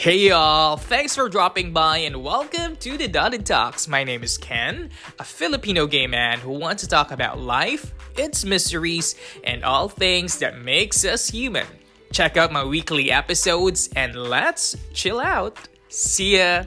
Hey y'all, thanks for dropping by and welcome to the Dotted Talks. My name is Ken, a Filipino gay man who wants to talk about life, its mysteries, and all things that makes us human. Check out my weekly episodes and let's chill out. See ya!